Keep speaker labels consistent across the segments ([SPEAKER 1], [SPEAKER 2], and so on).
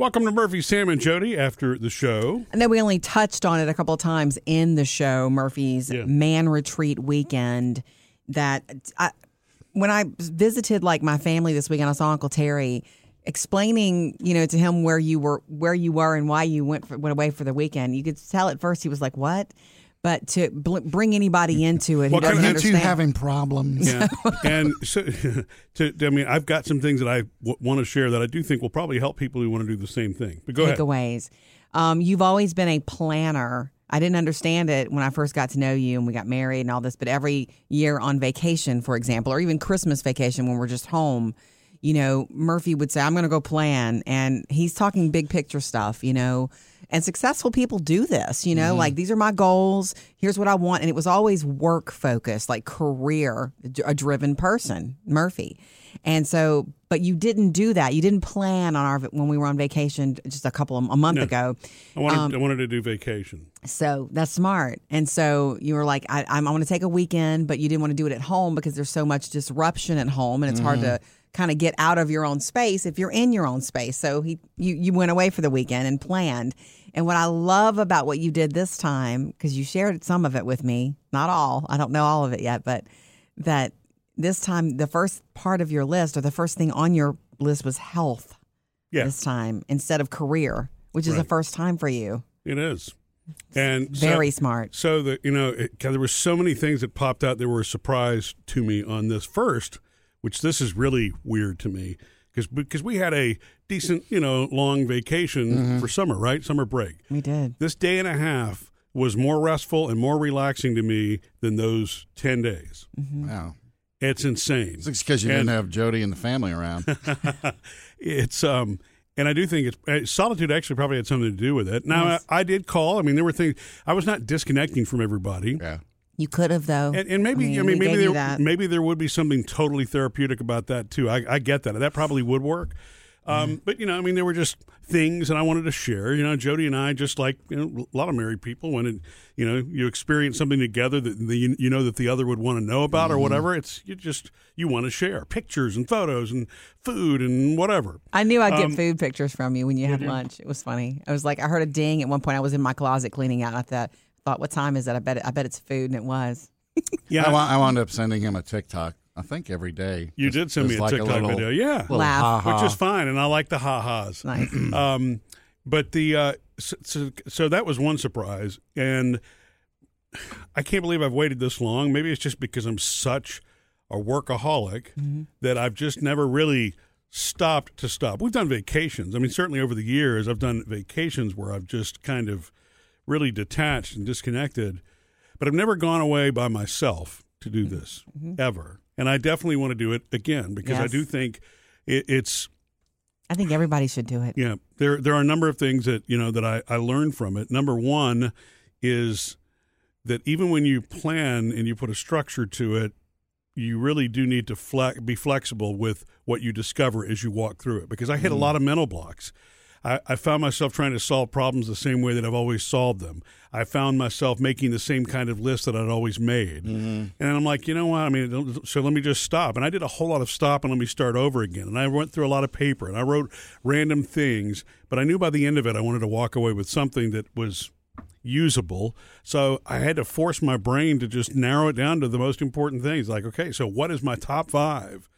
[SPEAKER 1] Welcome to Murphy, Sam, and Jody after the show.
[SPEAKER 2] And then we only touched on it a couple of times in the show, Murphy's
[SPEAKER 1] Yeah.
[SPEAKER 2] man retreat weekend. That I, when I visited like my family this weekend, I saw Uncle Terry explaining, you know, to him where you were, where you were, and why you went for, went away for the weekend. You could tell at first he was like, "What?" But to bl- bring anybody into it,
[SPEAKER 1] What
[SPEAKER 2] who
[SPEAKER 1] kind
[SPEAKER 2] doesn't
[SPEAKER 1] of-
[SPEAKER 3] you
[SPEAKER 2] understand.
[SPEAKER 3] having problems.
[SPEAKER 1] Yeah. and so, to, I mean, I've got some things that I w- want to share that I do think will probably help people who want to do the same thing. But go ahead.
[SPEAKER 2] takeaways. Um, you've always been a planner. I didn't understand it when I first got to know you and we got married and all this, but every year on vacation, for example, or even Christmas vacation when we're just home, you know, Murphy would say, I'm going to go plan. And he's talking big picture stuff, you know, and successful people do this, you know, mm-hmm. like these are my goals. Here's what I want. And it was always work focused, like career, a driven person, Murphy. And so, but you didn't do that. You didn't plan on our when we were on vacation just a couple of a month
[SPEAKER 1] No.
[SPEAKER 2] ago.
[SPEAKER 1] I wanted,
[SPEAKER 2] Um,
[SPEAKER 1] I wanted to do vacation.
[SPEAKER 2] So that's smart. And so you were like, I, I'm, I want to take a weekend, but you didn't want to do it at home because there's so much disruption at home, and it's hard to kind of get out of your own space if you're in your own space. So he, you, you went away for the weekend and planned. And what I love about what you did this time, because you shared some of it with me, not all, I don't know all of it yet, but that this time the first part of your list or the first thing on your list was health
[SPEAKER 1] Yeah,
[SPEAKER 2] this time instead of career, which is the first time for you.
[SPEAKER 1] it is. And so-
[SPEAKER 2] Very smart.
[SPEAKER 1] So that you know, it, 'cause there were so many things that popped out that were a surprise to me on this first, which this is really weird to me because because we had a decent you know long vacation mm-hmm. for summer, right? Summer break.
[SPEAKER 2] We did.
[SPEAKER 1] This day and a half was more restful and more relaxing to me than those ten days. Mm-hmm.
[SPEAKER 3] Wow.
[SPEAKER 1] It's insane.
[SPEAKER 3] It's because you
[SPEAKER 1] And-
[SPEAKER 3] didn't have Jody and the family around.
[SPEAKER 1] it's um and I do think it's uh, solitude actually probably had something to do with it. Now
[SPEAKER 2] Yes.
[SPEAKER 1] I, I did call. I mean, there were things I was not disconnecting from everybody.
[SPEAKER 3] yeah.
[SPEAKER 2] You could have though.
[SPEAKER 1] And, and maybe I mean,
[SPEAKER 2] we
[SPEAKER 1] maybe there
[SPEAKER 2] that.
[SPEAKER 1] maybe there would be something totally therapeutic about that too. I, I get that. That probably would work. Um,
[SPEAKER 2] Mm-hmm.
[SPEAKER 1] But you know, I mean, there were just things that I wanted to share. You know, Jody and I, just like you know, a lot of married people, when it, you know you experience something together that the, you, you know that the other would want to know about or
[SPEAKER 2] Mm-hmm.
[SPEAKER 1] whatever. It's you just you want to share pictures and photos and food and whatever.
[SPEAKER 2] I knew I'd get
[SPEAKER 1] Um,
[SPEAKER 2] food pictures from you when you had lunch. It was funny. I was like, I heard a ding at one point. I was in my closet cleaning out. And I thought, thought, what time is it? I bet, it, I bet it's food, and it was.
[SPEAKER 1] Yeah,
[SPEAKER 3] I, I wound up sending him a TikTok, I think every day.
[SPEAKER 1] you
[SPEAKER 3] Just-
[SPEAKER 1] did send me a
[SPEAKER 3] like
[SPEAKER 1] TikTok
[SPEAKER 3] little-
[SPEAKER 1] video. Yeah,
[SPEAKER 2] Laugh.
[SPEAKER 3] ha-ha.
[SPEAKER 1] which is fine, and I like the ha ha's.
[SPEAKER 2] Nice.
[SPEAKER 1] Um, but the uh, so, so, so that was one surprise, and I can't believe I've waited this long. Maybe it's just because I'm such a workaholic that I've just never really stopped to stop. We've done vacations. I mean, certainly over the years, I've done vacations where I've just kind of really detached and disconnected, but I've never gone away by myself to do this ever. And I definitely want to do it again because I do think it, it's
[SPEAKER 2] I think everybody should do it.
[SPEAKER 1] yeah, there there are a number of things that you know that I, I learned from it. Number one is that even when you plan and you put a structure to it, you really do need to flex, be flexible with what you discover as you walk through it. Because I hit a mm. lot of mental blocks. I, I found myself trying to solve problems the same way that I've always solved them. I found myself making the same kind of list that I'd always made. Mm-hmm. And I'm like, you know what? I mean, so let me just stop. And I did a whole lot of stop and let me start over again. And I went through a lot of paper and I wrote random things. But I knew by the end of it, I wanted to walk away with something that was usable. So I had to force my brain to just narrow it down to the most important things. Like, okay, so what is my top five?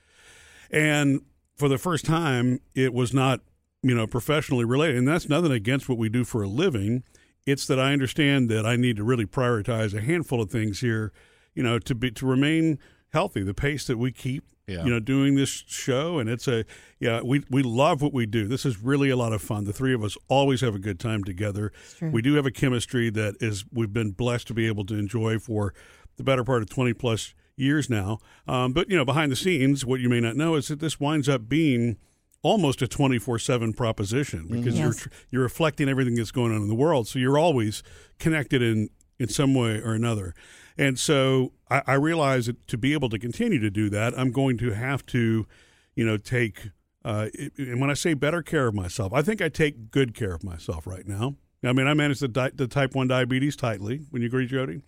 [SPEAKER 1] And for the first time, it was not, you know, professionally related. And that's nothing against what we do for a living. It's that I understand that I need to really prioritize a handful of things here, you know, to be to remain healthy. The pace that we keep,
[SPEAKER 3] Yeah.
[SPEAKER 1] you know, doing this show, and it's a yeah, we we love what we do. This is really a lot of fun. The three of us always have a good time together. We do have a chemistry that is we've been blessed to be able to enjoy for the better part of twenty plus years now. Um, but you know, behind the scenes, what you may not know is that this winds up being almost a 24/7 proposition because you're tr- you're reflecting everything that's going on in the world. So you're always connected in in some way or another. And so I, I realize that to be able to continue to do that I'm going to have to you know take uh, it- and when I say better care of myself I think I take good care of myself right now. I mean I manage the, di- the type 1 diabetes tightly. When you agree Jody?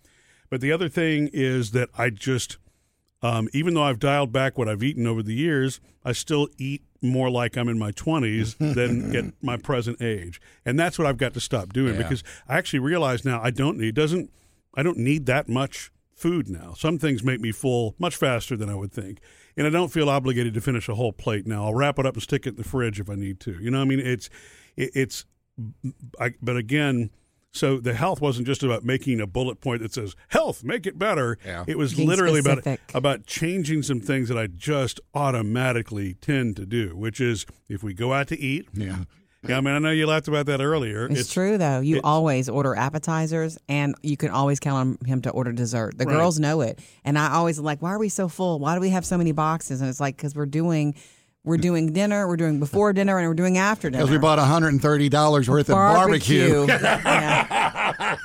[SPEAKER 1] But the other thing is that I just um, even though I've dialed back what I've eaten over the years, I still eat more like I'm in my 20s than at my present age. And that's what I've got to stop doing
[SPEAKER 3] Yeah.
[SPEAKER 1] because I actually realize now I don't need doesn't I don't need that much food now. Some things make me full much faster than I would think. And I don't feel obligated to finish a whole plate now. I'll wrap it up and stick it in the fridge if I need to. You know, what I mean, it's it, it's I, but again, so the health wasn't just about making a bullet point that says health, make it better.
[SPEAKER 3] Yeah.
[SPEAKER 1] It was
[SPEAKER 2] Being
[SPEAKER 1] literally about
[SPEAKER 2] specific.
[SPEAKER 1] about changing some things that I just automatically tend to do, which is if we go out to eat.
[SPEAKER 3] Yeah.
[SPEAKER 1] Yeah, I mean, I know you laughed about that earlier.
[SPEAKER 2] It's, true though. You always order appetizers, and you can always count on him to order dessert. The
[SPEAKER 1] Right.
[SPEAKER 2] girls know it, and I always like, "Why are we so full? Why do we have so many boxes?" And it's like because we're doing, we're doing dinner, we're doing before dinner, and we're doing after dinner.
[SPEAKER 3] Because we bought $130 worth of barbecue.
[SPEAKER 2] yeah.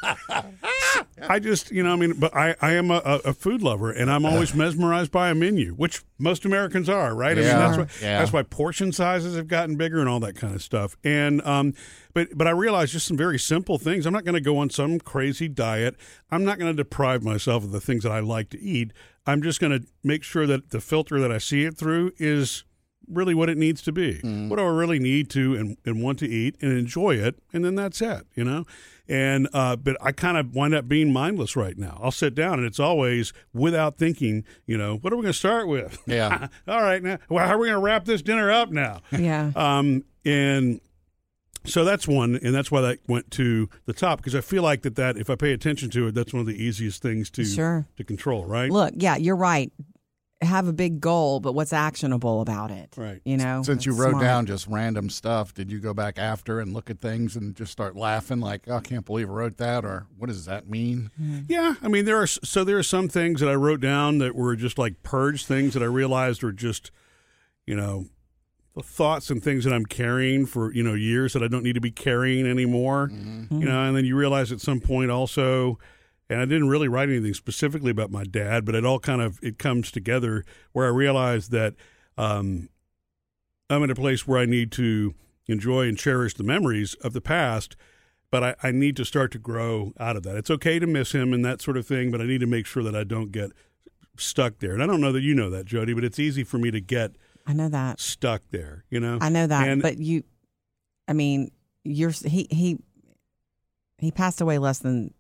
[SPEAKER 1] I just, you know, I mean, but I, I am a, a food lover, and I'm always mesmerized by a menu, which most Americans are, right? I mean,
[SPEAKER 3] Yeah.
[SPEAKER 1] that's why
[SPEAKER 3] Yeah.
[SPEAKER 1] that's why portion sizes have gotten bigger and all that kind of stuff. And um, but but I realize just some very simple things. I'm not going to go on some crazy diet. I'm not going to deprive myself of the things that I like to eat. I'm just going to make sure that the filter that I see it through is really what it needs to be. What do I really need to and, and want to eat and enjoy it, and then that's it, you know. And uh, but I kind of wind up being mindless right now. I'll sit down and it's always without thinking. You know, what are we going to start with?
[SPEAKER 3] Yeah.
[SPEAKER 1] All right, now, well, how are we going to wrap this dinner up now?
[SPEAKER 2] yeah.
[SPEAKER 1] Um, and so that's one, and that's why that went to the top because I feel like that that if I pay attention to it, that's one of the easiest things to
[SPEAKER 2] Sure.
[SPEAKER 1] to control, right?
[SPEAKER 2] Look, yeah, you're right. Have a big goal, but what's actionable about it?
[SPEAKER 1] Right.
[SPEAKER 2] You know.
[SPEAKER 3] Since you wrote
[SPEAKER 2] smart.
[SPEAKER 3] down just random stuff, did you go back after and look at things and just start laughing like, oh, I can't believe I wrote that? Or what does that mean? Mm-hmm.
[SPEAKER 1] Yeah, I mean there are so there are some things that I wrote down that were just like purge things that I realized are just, you know, the thoughts and things that I'm carrying for you know years that I don't need to be carrying anymore. Mm-hmm. Mm-hmm. You know, and then you realize at some point also, and I didn't really write anything specifically about my dad, but it all kind of it comes together where I realized that um, I'm in a place where I need to enjoy and cherish the memories of the past but I, I need to start to grow out of that. It's okay to miss him and that sort of thing, but I need to make sure that I don't get stuck there. And I don't know that you know that, Jody, but it's easy for me to get
[SPEAKER 2] I know that.
[SPEAKER 1] stuck there. You know,
[SPEAKER 2] I know that.
[SPEAKER 1] And-
[SPEAKER 2] but you, I mean, you're he he he passed away less than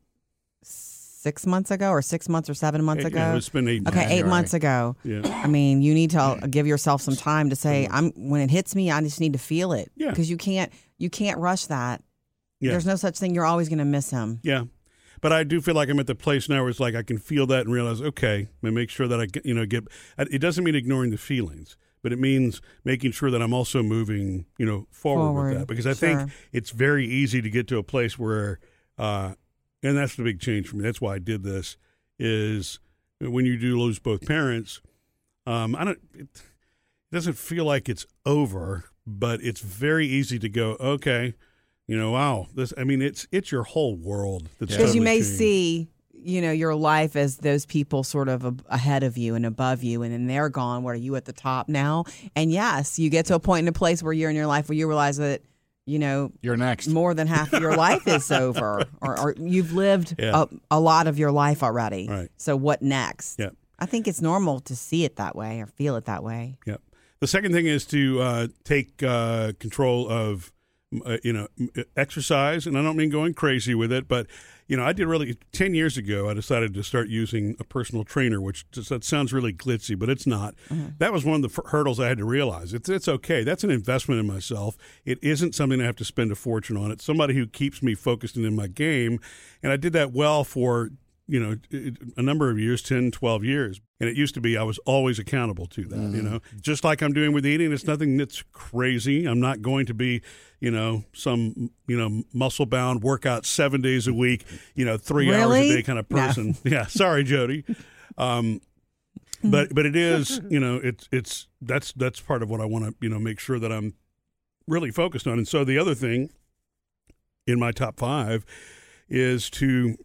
[SPEAKER 2] six months ago, or six months or seven months
[SPEAKER 1] It-
[SPEAKER 2] ago.
[SPEAKER 1] it's been eight.
[SPEAKER 2] okay,
[SPEAKER 1] months.
[SPEAKER 2] eight
[SPEAKER 3] January.
[SPEAKER 2] months ago.
[SPEAKER 1] Yeah,
[SPEAKER 2] I mean, you need to give yourself some time to say, "I'm." When it hits me, I just need to feel it.
[SPEAKER 1] Yeah.
[SPEAKER 2] Because you can't you can't rush that.
[SPEAKER 1] Yeah.
[SPEAKER 2] There's no such thing. You're always going to miss him.
[SPEAKER 1] yeah. But I do feel like I'm at the place now where it's like I can feel that and realize, okay, and make sure that I get, you know, get. It doesn't mean ignoring the feelings, but it means making sure that I'm also moving, you know, forward, with that because I
[SPEAKER 2] sure.
[SPEAKER 1] think it's very easy to get to a place where, uh, and that's the big change for me. That's why I did this. Is when you do lose both parents, um, I don't. It, it doesn't feel like it's over, but it's very easy to go. Okay, you know, wow. This. I mean, it's it's your whole world. That's
[SPEAKER 2] Because you may
[SPEAKER 1] changed.
[SPEAKER 2] see, you know, your life as those people sort of ahead of you and above you, and then they're gone. What are you at the top now? And yes, you get to a point in a place where you're in your life where you realize that, you know,
[SPEAKER 3] You're next.
[SPEAKER 2] more than half of your life is over, or, or you've lived
[SPEAKER 1] Yeah.
[SPEAKER 2] a, a lot of your life already.
[SPEAKER 1] Right.
[SPEAKER 2] So what next?
[SPEAKER 1] Yeah.
[SPEAKER 2] I think it's normal to see it that way or feel it that way.
[SPEAKER 1] Yep. The second thing is to uh, take uh, control of, uh, you know, exercise, and I don't mean going crazy with it, but you know, I did really ten years ago. I decided to start using a personal trainer, which just, that sounds really glitzy, but it's not. That was one of the f- hurdles I had to realize. It's it's okay. That's an investment in myself. It isn't something I have to spend a fortune on. It's somebody who keeps me focused and in my game, and I did that well for you know, a number of years, 10, 12 years. And it used to be I was always accountable to that, you know, just like I'm doing with eating. It's nothing that's crazy. I'm not going to be, you know, some, you know, muscle bound workout seven days a week, you know, three hours a day kind of
[SPEAKER 2] No.
[SPEAKER 1] person. Yeah. Sorry, Jody. Um, but, but it is, you know, it's, it's, that's, that's part of what I want to, you know, make sure that I'm really focused on. And so the other thing in my top five is to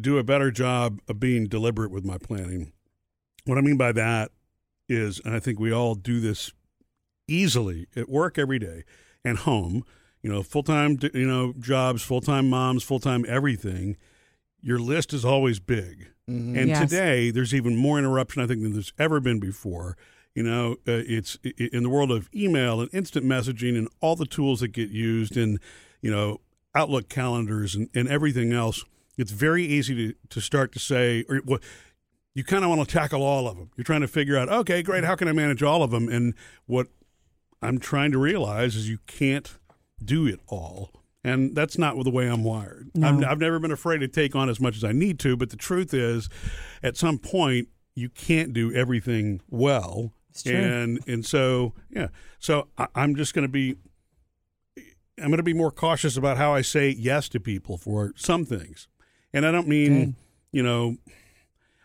[SPEAKER 1] do a better job of being deliberate with my planning. What I mean by that is, and I think we all do this easily at work every day and home, you know, full time, you know, jobs, full time moms, full time everything. Your list is always big.
[SPEAKER 3] Mhm.
[SPEAKER 1] And
[SPEAKER 2] Yes.
[SPEAKER 1] today, there's even more interruption, I think, than there's ever been before. You know, uh, it's i- in the world of email and instant messaging and all the tools that get used in, you know, Outlook calendars and, and everything else. It's very easy to, to start to say, or well, you kind of want to tackle all of them. You're trying to figure out, okay, great, how can I manage all of them? And what I'm trying to realize is you can't do it all. And that's not the way I'm wired. I've,
[SPEAKER 2] No.
[SPEAKER 1] I've never been afraid to take on as much as I need to, but the truth is, at some point, you can't do everything well. And and so yeah, so I, I'm just going to be. I'm going to be more cautious about how I say yes to people for some things, and I don't mean
[SPEAKER 2] Good.
[SPEAKER 1] you know,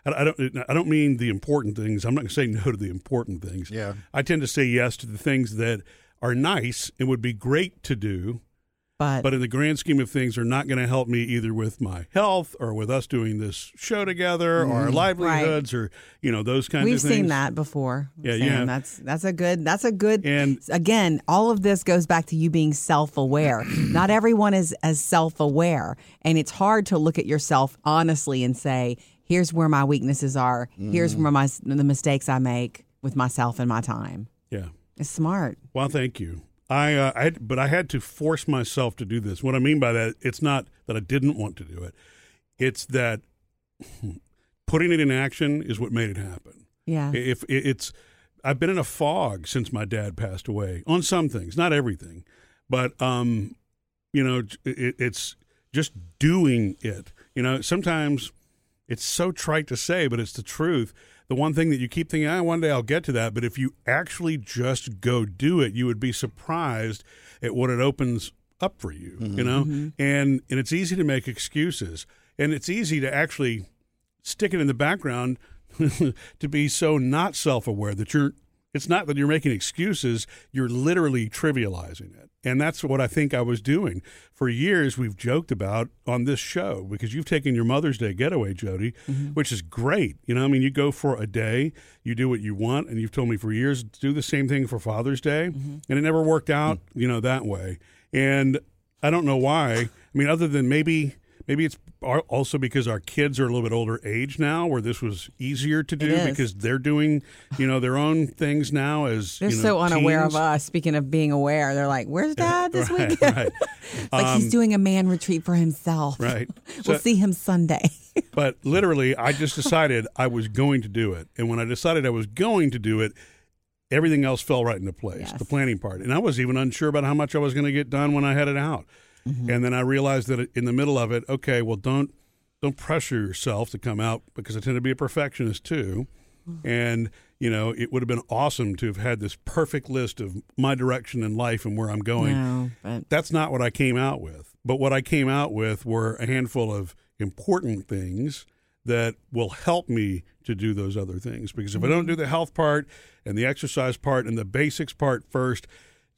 [SPEAKER 1] I, I don't I don't mean the important things. I'm not going to say no to the important things.
[SPEAKER 3] Yeah.
[SPEAKER 1] I tend to say yes to the things that are nice and would be great to do,
[SPEAKER 2] But,
[SPEAKER 1] but in the grand scheme of things, are not going to help me either with my health or with us doing this show together or our livelihoods or you know those kinds
[SPEAKER 2] we've
[SPEAKER 1] of things.
[SPEAKER 2] seen that before.
[SPEAKER 1] Yeah,
[SPEAKER 2] Sam.
[SPEAKER 1] yeah.
[SPEAKER 2] That's that's a good. That's a good.
[SPEAKER 1] And
[SPEAKER 2] again, all of this goes back to you being self-aware. Not everyone is as self-aware, and it's hard to look at yourself honestly and say, "Here's where my weaknesses are. Here's
[SPEAKER 1] Mm-hmm.
[SPEAKER 2] where my the mistakes I make with myself and my time."
[SPEAKER 1] yeah,
[SPEAKER 2] It's smart.
[SPEAKER 1] well, thank you. I, uh, I, had- but I had to force myself to do this. What I mean by that, it's not that I didn't want to do it. It's that putting it in action is what made it happen.
[SPEAKER 2] Yeah.
[SPEAKER 1] If it's, I've been in a fog since my dad passed away on some things, not everything, but um, you know, it, it's just doing it. You know, sometimes it's so trite to say, but it's the truth. The one thing that you keep thinking, ah, one day I'll get to that. But if you actually just go do it, you would be surprised at what it opens up for you. You know, and and it's easy to make excuses, and it's easy to actually stick it in the background to be so not self-aware that you're it's not that you're making excuses you're literally trivializing it. And that's what i think i was doing. For years we've joked about on this show because you've taken your mother's day getaway jody mm-hmm. which is great. You know i mean you go for a day you do what you want and you've told me for years do the same thing for father's day mm-hmm. and it never worked out you know that way. And i don't know why. I mean other than maybe maybe it's also because our kids are a little bit older age now where this was easier to do because they're doing you know their own things now as
[SPEAKER 2] They're
[SPEAKER 1] you know,
[SPEAKER 2] so unaware
[SPEAKER 1] teens.
[SPEAKER 2] of us. Speaking of being aware, they're like, "Where's Dad this
[SPEAKER 1] right,
[SPEAKER 2] weekend?"
[SPEAKER 1] right
[SPEAKER 2] like he's um, doing a man retreat for himself.
[SPEAKER 1] right
[SPEAKER 2] we'll
[SPEAKER 1] So-
[SPEAKER 2] see him Sunday.
[SPEAKER 1] but literally i just decided i was going to do it and when i decided i was going to do it everything else fell right into place
[SPEAKER 2] Yes.
[SPEAKER 1] the planning part and i was even unsure about how much i was going to get done when i headed out
[SPEAKER 2] Mm-hmm.
[SPEAKER 1] and then i realized that in the middle of it okay well don't don't pressure yourself to come out because i tend to be a perfectionist too
[SPEAKER 2] Mm-hmm.
[SPEAKER 1] and you know it would have been awesome to have had this perfect list of my direction in life and where i'm going
[SPEAKER 2] no, but
[SPEAKER 1] that's not what I came out with. But what I came out with were a handful of important things that will help me to do those other things. Because if I don't do the health part and the exercise part and the basics part first,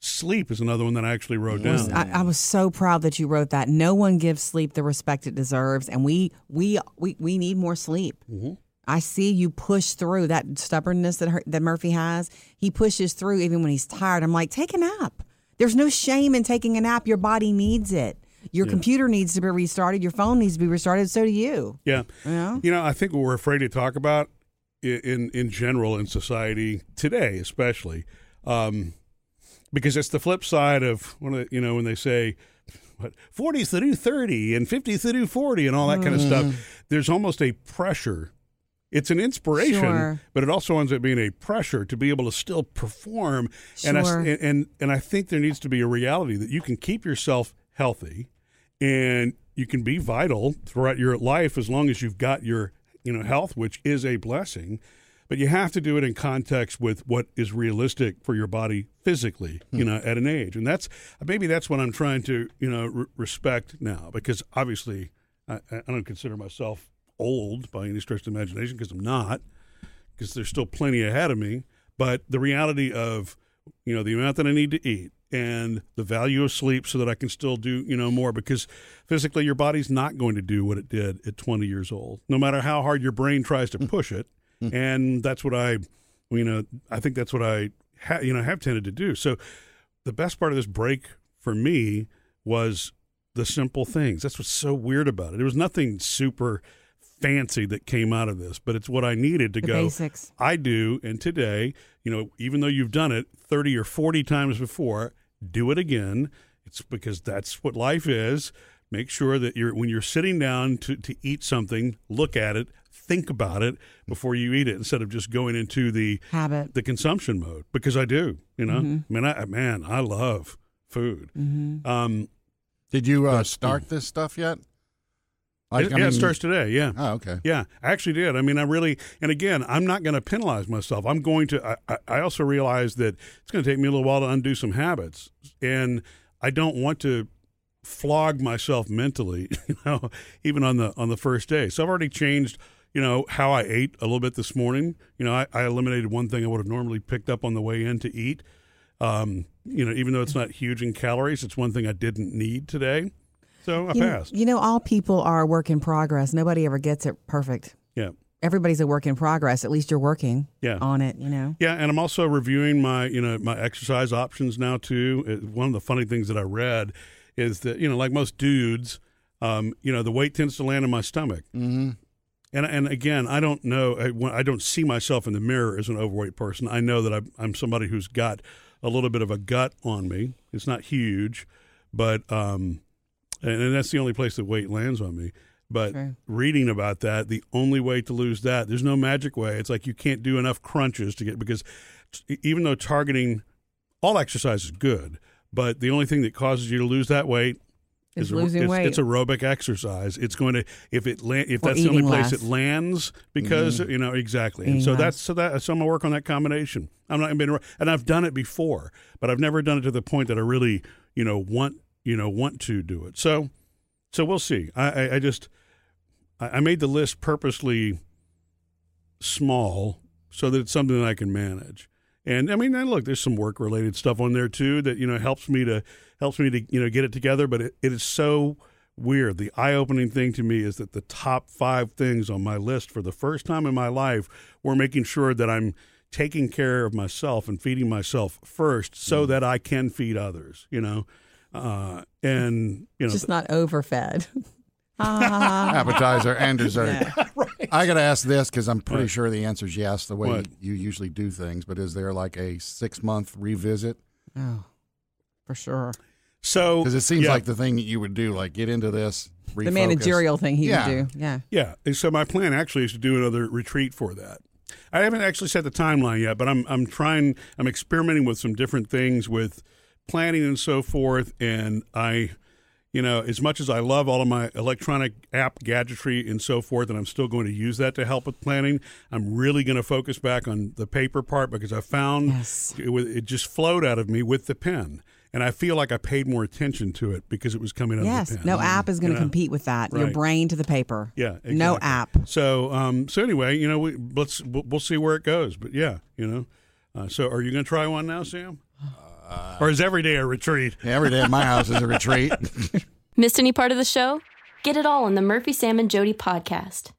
[SPEAKER 1] sleep is another one that I actually wrote down.
[SPEAKER 2] I, I was so proud that you wrote that. No one gives sleep the respect it deserves, and we we we, we need more sleep.
[SPEAKER 1] Mm-hmm.
[SPEAKER 2] I see you push through that stubbornness that her, that Murphy has. He pushes through even when he's tired. I'm like, take a nap. There's no shame in taking a nap. Your body needs it. Your computer needs to be restarted. Your phone needs to be restarted. So do you.
[SPEAKER 1] Yeah.
[SPEAKER 2] Yeah.
[SPEAKER 1] You know, I think what we're afraid to talk about in in general in society today, especially, um, because it's the flip side of one of the, you know when they say what 40's the new 30 and 50's the new 40 and all that kind of stuff. Mm. There's almost a pressure. It's an inspiration,
[SPEAKER 2] Sure.
[SPEAKER 1] but it also ends up being a pressure to be able to still perform. And,
[SPEAKER 2] Sure.
[SPEAKER 1] and and and I think there needs to be a reality that you can keep yourself healthy and you can be vital throughout your life as long as you've got your you know health which is a blessing but you have to do it in context with what is realistic for your body physically you hmm. know at an age and that's maybe that's what i'm trying to you know re- respect now because obviously I, I don't consider myself old by any stretch of imagination because i'm not because there's still plenty ahead of me. But the reality of, you know, the amount that I need to eat and the value of sleep so that I can still do, you know, more because physically your body's not going to do what it did at 20 years old, no matter how hard your brain tries to hmm. push it. Hmm. and that's what I, you know, I think that's what I, ha- you know, have tended to do. So the best part of this break for me was the simple things. That's what's so weird about it. There was nothing super fancy that came out of this, but it's what I needed to
[SPEAKER 2] The
[SPEAKER 1] go.
[SPEAKER 2] basics.
[SPEAKER 1] I do, and today, you know, even though you've done it 30 or 40 times before, do it again. It's because that's what life is. Make sure that you're when you're sitting down to, to eat something, look at it, think about it before you eat it instead of just going into the
[SPEAKER 2] Habit.
[SPEAKER 1] the consumption mode because I do, you know.
[SPEAKER 2] Mm-hmm.
[SPEAKER 1] I mean, I man, I love food. Um,
[SPEAKER 3] Did you uh, start this stuff yet? Like,
[SPEAKER 1] it,
[SPEAKER 3] I
[SPEAKER 1] yeah, it starts today. Yeah.
[SPEAKER 3] Oh, okay.
[SPEAKER 1] Yeah, I actually did. I mean, I really, and again, I'm not going to penalize myself. I'm going to. I, I- I also realize that it's going to take me a little while to undo some habits, and I don't want to flog myself mentally. You know, even on the on the first day. So I've already changed. You know how I ate a little bit this morning. You know, I, I eliminated one thing I would have normally picked up on the way in to eat. Um, you know, even though it's not huge in calories, it's one thing I didn't need today. So I
[SPEAKER 2] You,
[SPEAKER 1] passed.
[SPEAKER 2] you know, all people are a work in progress. Nobody ever gets it perfect.
[SPEAKER 1] Yeah.
[SPEAKER 2] Everybody's a work in progress. At least you're working
[SPEAKER 1] Yeah.
[SPEAKER 2] on it, you know.
[SPEAKER 1] Yeah, and I'm also reviewing my you know my exercise options now too. Uh, One of the funny things that I read is that you know like most dudes, um, you know the weight tends to land in my stomach.
[SPEAKER 3] Mm-hmm.
[SPEAKER 1] And and again, I don't know. I, I don't see myself in the mirror as an overweight person. I know that I'm, I'm somebody who's got a little bit of a gut on me. It's not huge, but um, and, and that's the only place that weight lands on me. But
[SPEAKER 2] True.
[SPEAKER 1] reading about that, the only way to lose that, there's no magic way. It's like you can't do enough crunches to get because t- even though targeting all exercise is good, but the only thing that causes you to lose that weight
[SPEAKER 2] Is
[SPEAKER 1] is
[SPEAKER 2] losing
[SPEAKER 1] it's,
[SPEAKER 2] weight.
[SPEAKER 1] It's aerobic exercise. It's going to if it la- if
[SPEAKER 2] Or
[SPEAKER 1] that's the only place
[SPEAKER 2] less.
[SPEAKER 1] it lands because mm-hmm. you know exactly. And so
[SPEAKER 2] less.
[SPEAKER 1] that's so that so I'm gonna work on that combination. I'm not been and I've done it before, but I've never done it to the point that I really you know want you know want to do it. So so we'll see. I I, I just I, I made the list purposely small so that it's something that I can manage. And I mean, and look, there's some work related stuff on there too that you know helps me to helps me to you know get it together. But it, it is so weird. The eye opening thing to me is that the top five things on my list for the first time in my life were making sure that I'm taking care of myself and feeding myself first, so that I can feed others. You know, uh, and you know,
[SPEAKER 2] Just not overfed.
[SPEAKER 3] Appetizer and dessert.
[SPEAKER 2] Yeah.
[SPEAKER 3] I got to ask this because I'm pretty
[SPEAKER 1] What?
[SPEAKER 3] sure the answer is yes, the way
[SPEAKER 1] What?
[SPEAKER 3] you usually do things. But is there like a six month revisit?
[SPEAKER 2] oh, for sure.
[SPEAKER 1] so
[SPEAKER 3] Because it seems
[SPEAKER 1] yeah.
[SPEAKER 3] like the thing that you would do, like get into this, refocus.
[SPEAKER 2] The managerial thing he
[SPEAKER 3] Yeah.
[SPEAKER 2] would do. Yeah.
[SPEAKER 1] Yeah. And so my plan actually is to do another retreat for that. I haven't actually set the timeline yet, but I'm I'm trying I'm experimenting with some different things with planning and so forth and I you know, as much as I love all of my electronic app gadgetry and so forth, and I'm still going to use that to help with planning, I'm really going to focus back on the paper part because I found
[SPEAKER 2] Yes.
[SPEAKER 1] it, it just flowed out of me with the pen. And I feel like I paid more attention to it because it was coming out
[SPEAKER 2] Yes.
[SPEAKER 1] of the pen.
[SPEAKER 2] No app is going to
[SPEAKER 1] You know?
[SPEAKER 2] compete with that. Your brain to the paper.
[SPEAKER 1] Yeah,
[SPEAKER 2] No app.
[SPEAKER 1] So, um, so anyway, you know, we, let's we'll, we'll see where it goes. But yeah, you know. Uh, so, are you going to try one now, Sam? Or is every day a retreat?
[SPEAKER 3] Every day at my house is a retreat.
[SPEAKER 4] Missed any part of the show? Get it all on the Murphy, Sam, and Jody podcast.